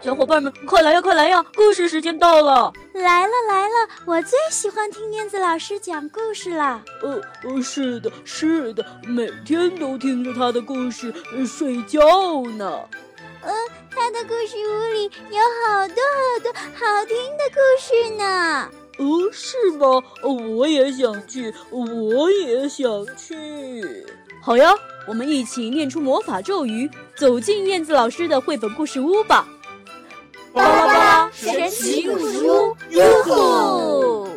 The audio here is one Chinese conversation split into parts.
小伙伴们，快来呀，快来呀！故事时间到了！来了来了，我最喜欢听燕子老师讲故事了。呃呃，是的，是的，每天都听着他的故事睡觉呢。呃，他的故事屋里有好多好多好听的故事呢。哦，是吗？我也想去，我也想去。好呀，我们一起念出魔法咒语，走进燕子老师的绘本故事屋吧。巴拉巴拉神奇故事屋，哟吼！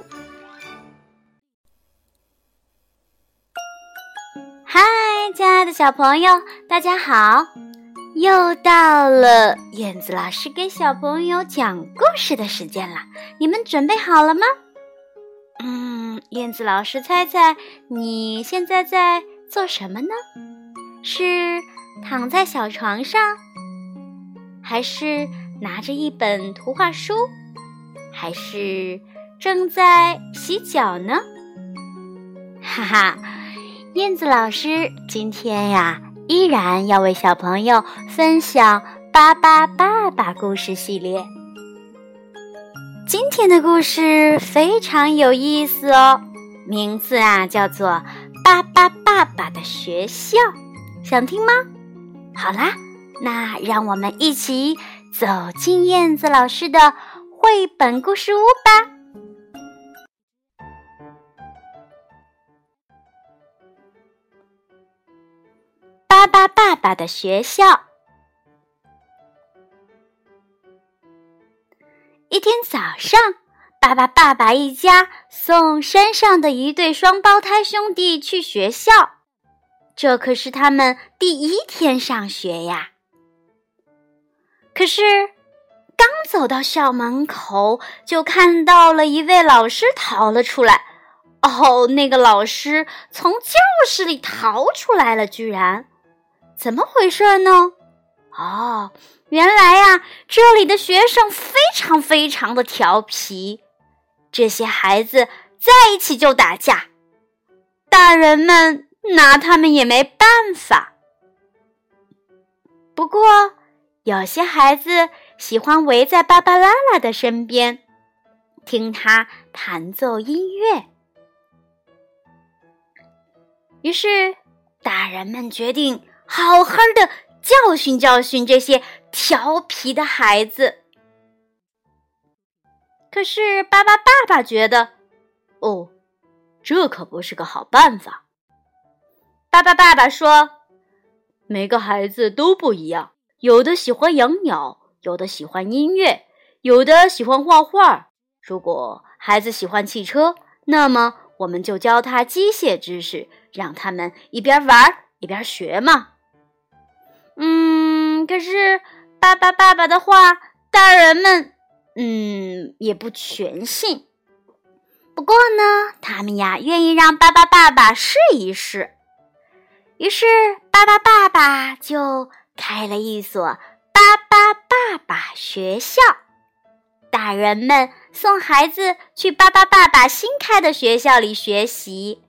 嗨，亲爱的小朋友，大家好！又到了燕子老师给小朋友讲故事的时间了，你们准备好了吗？嗯，燕子老师猜猜你现在在做什么呢？是躺在小床上，还是？拿着一本图画书，还是正在洗脚呢？哈哈，燕子老师今天呀，依然要为小朋友分享《巴巴爸爸》故事系列。今天的故事非常有意思哦，名字啊叫做《巴巴爸爸的学校》，想听吗？好啦，那让我们一起。走进燕子老师的绘本故事屋吧。巴巴爸爸的学校。一天早上，巴巴爸爸一家送山上的一对双胞胎兄弟去学校，这可是他们第一天上学呀。可是，刚走到校门口，就看到了一位老师逃了出来。哦，那个老师从教室里逃出来了，居然，怎么回事呢？哦，原来呀，这里的学生非常非常的调皮，这些孩子在一起就打架，大人们拿他们也没办法。不过。有些孩子喜欢围在芭芭拉拉的身边，听他弹奏音乐。于是，大人们决定好好的教训教训这些调皮的孩子。可是，巴巴爸爸觉得，哦，这可不是个好办法。巴巴爸爸说：“每个孩子都不一样。”有的喜欢养鸟，有的喜欢音乐，有的喜欢画画。如果孩子喜欢汽车，那么我们就教他机械知识，让他们一边玩一边学嘛。嗯，可是爸爸爸爸的话，大人们嗯也不全信。不过呢，他们呀愿意让爸爸爸爸试一试。于是爸爸爸爸就。开了一所巴巴爸爸学校，大人们送孩子去巴巴爸爸新开的学校里学习。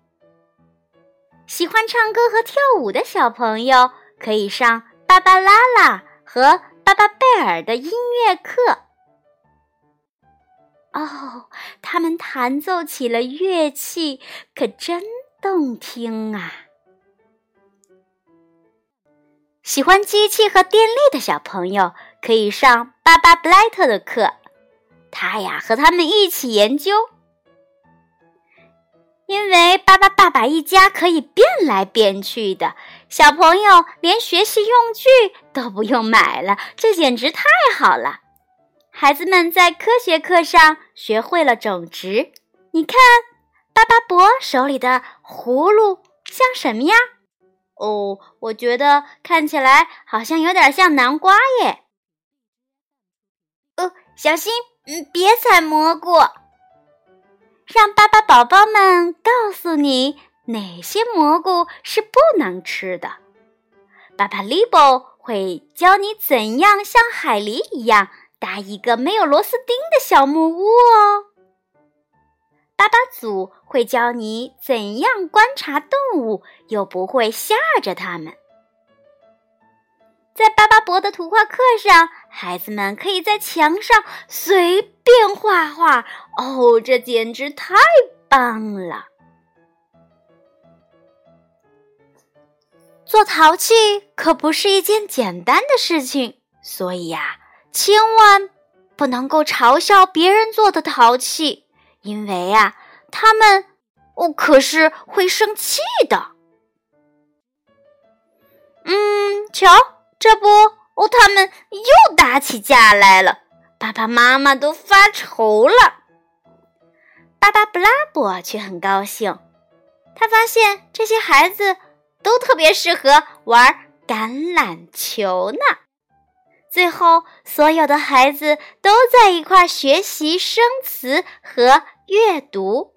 喜欢唱歌和跳舞的小朋友可以上芭芭拉拉和巴巴贝尔的音乐课。哦，他们弹奏起了乐器，可真动听啊！喜欢机器和电力的小朋友可以上巴巴布莱特的课，他呀和他们一起研究。因为巴巴爸爸一家可以变来变去的，小朋友连学习用具都不用买了，这简直太好了。孩子们在科学课上学会了种植。你看，巴巴伯手里的葫芦像什么呀？哦，我觉得看起来好像有点像南瓜耶。哦，小心，嗯，别踩蘑菇。让巴巴宝宝们告诉你哪些蘑菇是不能吃的。巴巴利波会教你怎样像海狸一样搭一个没有螺丝钉的小木屋哦。巴巴祖会教你怎样观察动物，又不会吓着它们。在巴巴伯的图画课上，孩子们可以在墙上随便画画。哦，这简直太棒了！做陶器可不是一件简单的事情，所以呀，千万不能够嘲笑别人做的陶器，因为呀，他们哦可是会生气的。嗯，瞧。这不，哦，他们又打起架来了，爸爸妈妈都发愁了。巴巴布拉伯却很高兴，他发现这些孩子都特别适合玩橄榄球呢。最后，所有的孩子都在一块学习生词和阅读。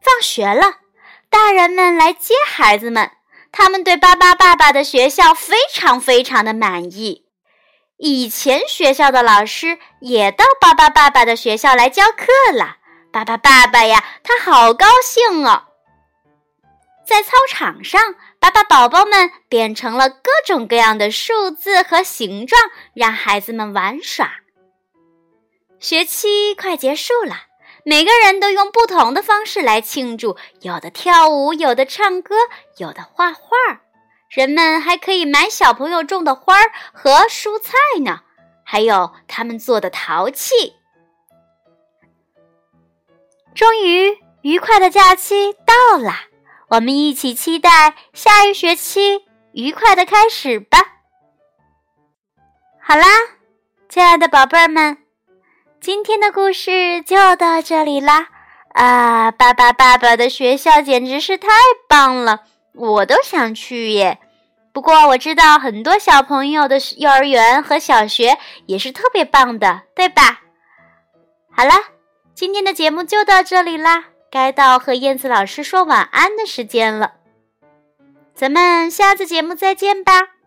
放学了，大人们来接孩子们。他们对巴巴爸爸的学校非常非常的满意。以前学校的老师也到巴巴爸爸的学校来教课了。巴巴爸爸呀，他好高兴哦！在操场上，把把宝宝们变成了各种各样的数字和形状，让孩子们玩耍。学期快结束了。每个人都用不同的方式来庆祝，有的跳舞，有的唱歌，有的画画。人们还可以买小朋友种的花和蔬菜呢，还有他们做的陶器。终于，愉快的假期到了，我们一起期待下一学期愉快的开始吧。好啦，亲爱的宝贝儿们。今天的故事就到这里啦！啊，爸爸爸爸的学校简直是太棒了，我都想去耶。不过我知道很多小朋友的幼儿园和小学也是特别棒的，对吧？好了，今天的节目就到这里啦，该到和燕子老师说晚安的时间了。咱们下次节目再见吧。